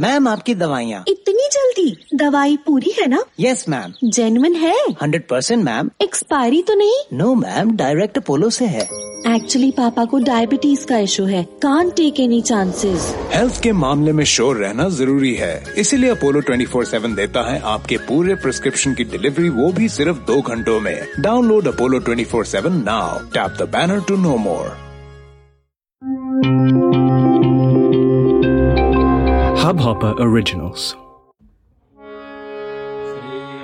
Ma'am आपकी दवाइयाँ। इतनी जल्दी? दवाई पूरी है ना? यस मैम जेनुअन है? हंड्रेड परसेंट मैम एक्सपायरी तो नहीं? नो मैम डायरेक्ट अपोलो से है। एक्चुअली पापा को डायबिटीज़ का इशू है। Can't take any chances health के मामले में श्योर रहना ज़रूरी है। इसीलिए अपोलो 24/7 देता है आपके पूरे प्रिस्क्रिप्शन की डिलीवरी वो भी सिर्फ़ दो घंटों में। Download Apollo 24/7 now tap the banner to know more Hubhopper Originals.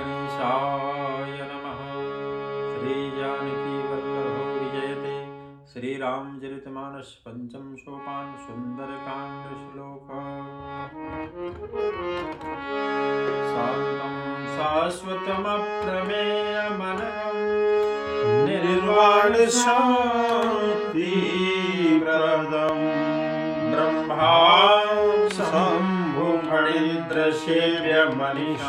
श्रीगणेशाय नमः श्रीजानकीवल्लभो विजयते श्रीरामचरितमानस पञ्चम सोपान सुन्दरकाण्ड श्लोक शान्तं शाश्वतमप्रमेयमनघम् निर्वाणशान्तिप्रदम् सेव्यमणिः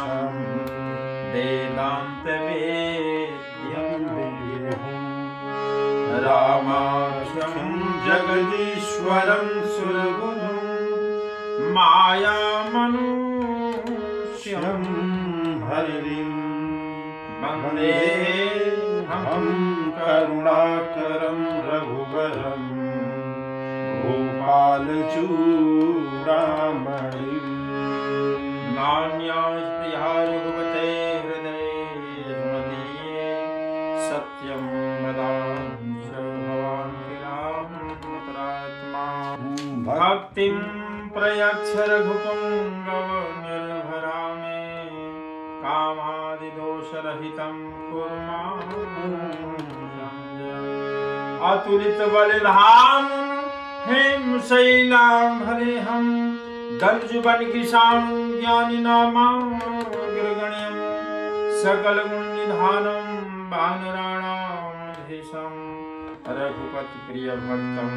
वेदान्तवेद्यं रामाक्षं जगदीश्वरं सुरगुरुं मायामनुष्यं हरिं महलेहं करुणाकरं रघुवरं भोपालचूरामय प्रयच्छ रघुपुङ्गवनिर्भरा मे कामादिदोषरहितं कुर्मा अतुलितबलिधाम हेम शैलाभरेहं दर्जुबन किशान ज्ञानी नामाग्रगण्यं सकलगुणनिधानं वानराणामधीशं रघुपतिप्रियभक्तं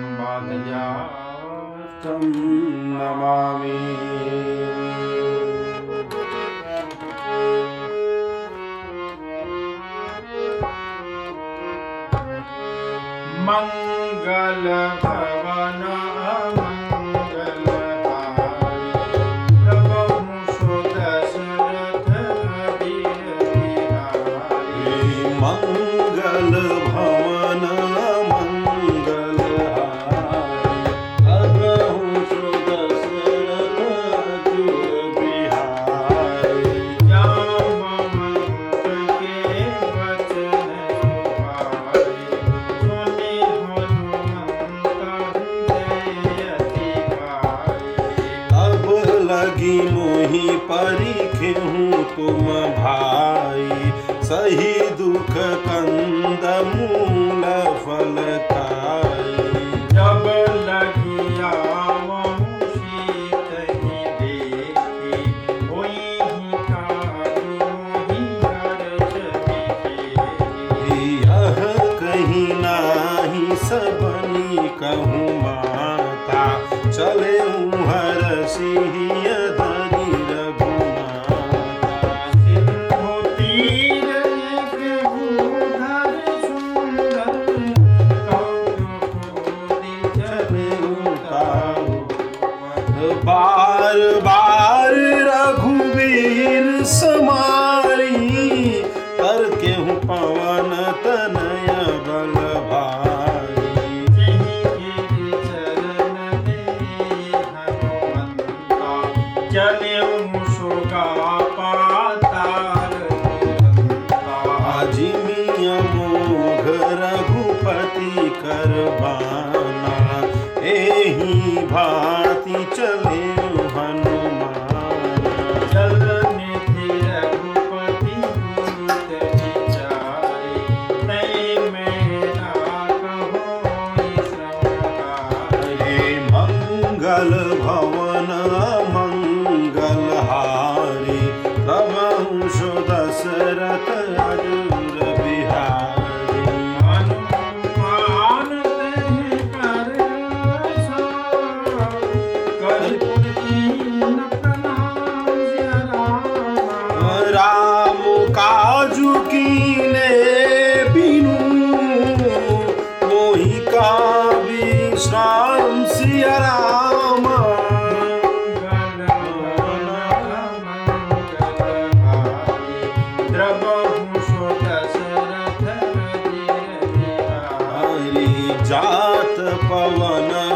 मङ्गल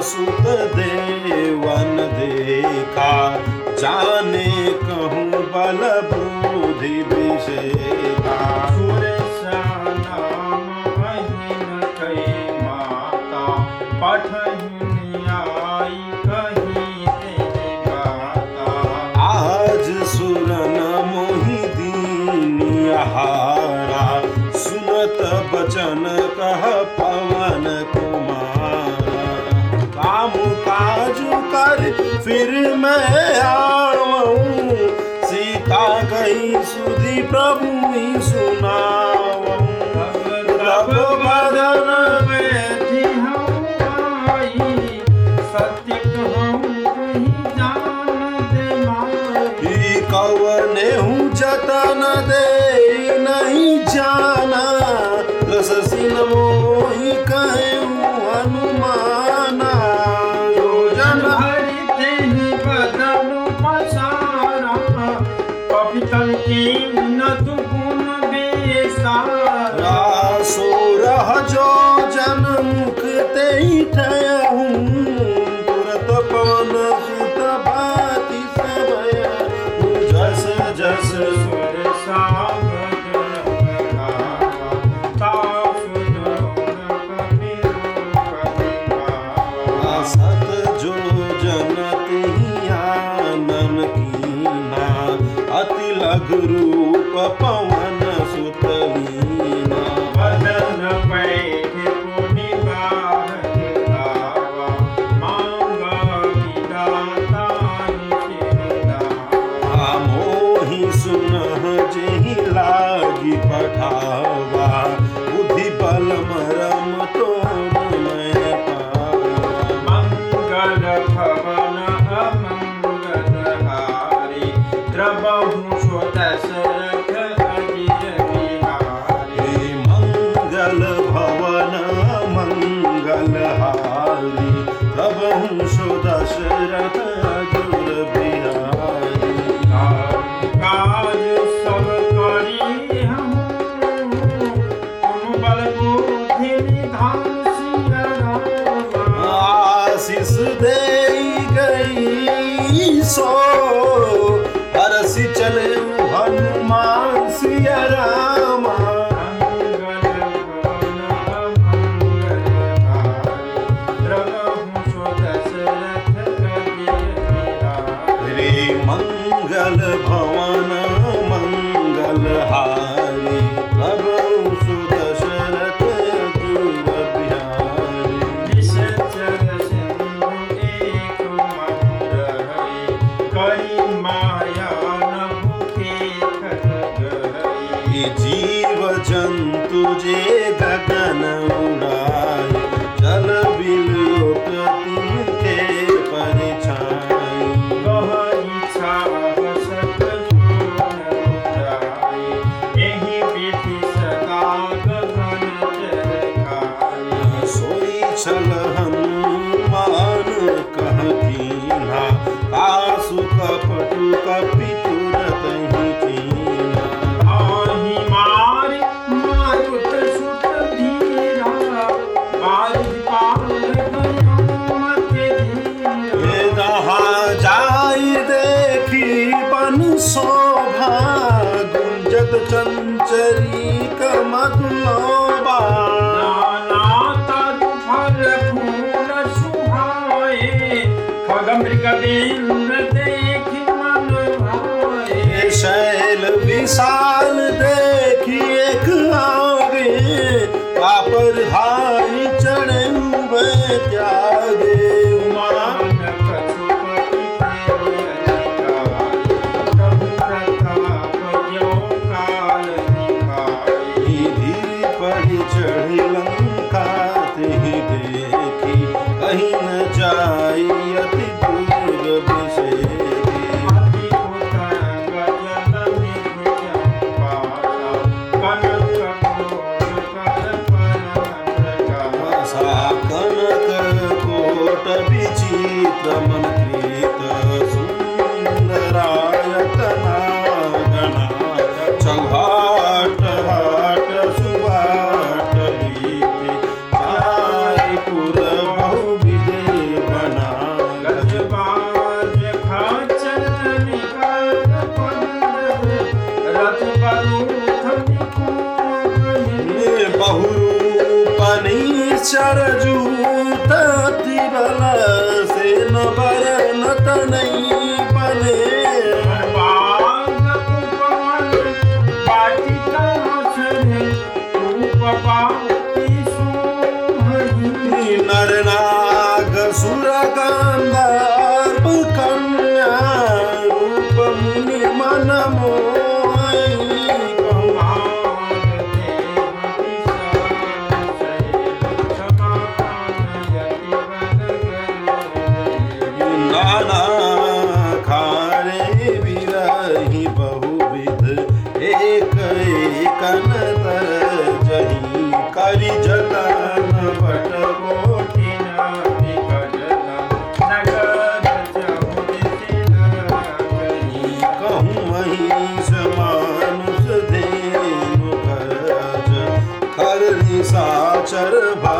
सुत देवन देखा जाने कहूँ बल ब्रोधि विषय मोहि कहूँ अनुमान पठावा भवन मंगलहार शोभा जगचञ्चरि सरजूत अति बल से न बरनत नहीं बने निशाचर भाचही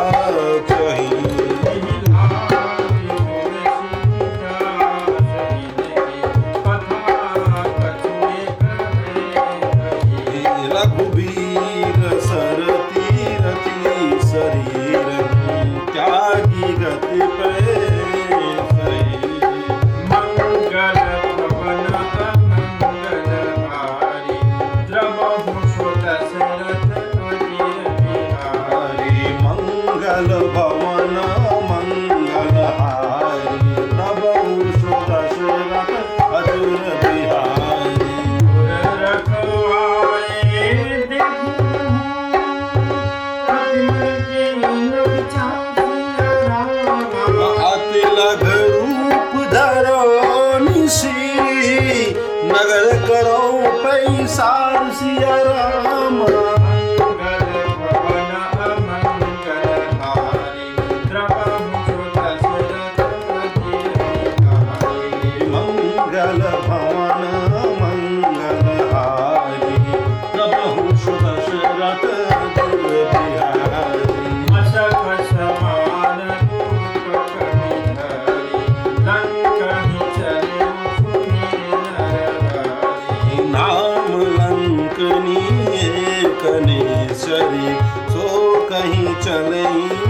ಸಾರಸಿಯ ರಾಮ कनेश्वरी सो कहीं चले।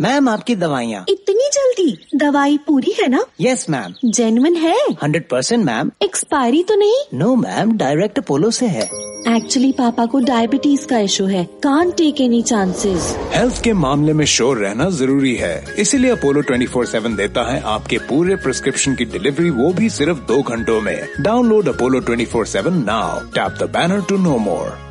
ma'am आपकी दवाइयाँ। इतनी जल्दी? दवाई पूरी है ना? यस मैम जेनुअन है? हंड्रेड परसेंट मैम एक्सपायरी तो नहीं? नो मैम डायरेक्ट अपोलो से है। एक्चुअली पापा को डायबिटीज़ का इशू है। Can't take any chances health के मामले में श्योर रहना ज़रूरी है। इसीलिए अपोलो 24/7 देता है आपके पूरे प्रिस्क्रिप्शन की डिलीवरी वो भी सिर्फ़ दो घंटों में। Download Apollo 24/7 now tap the banner to know more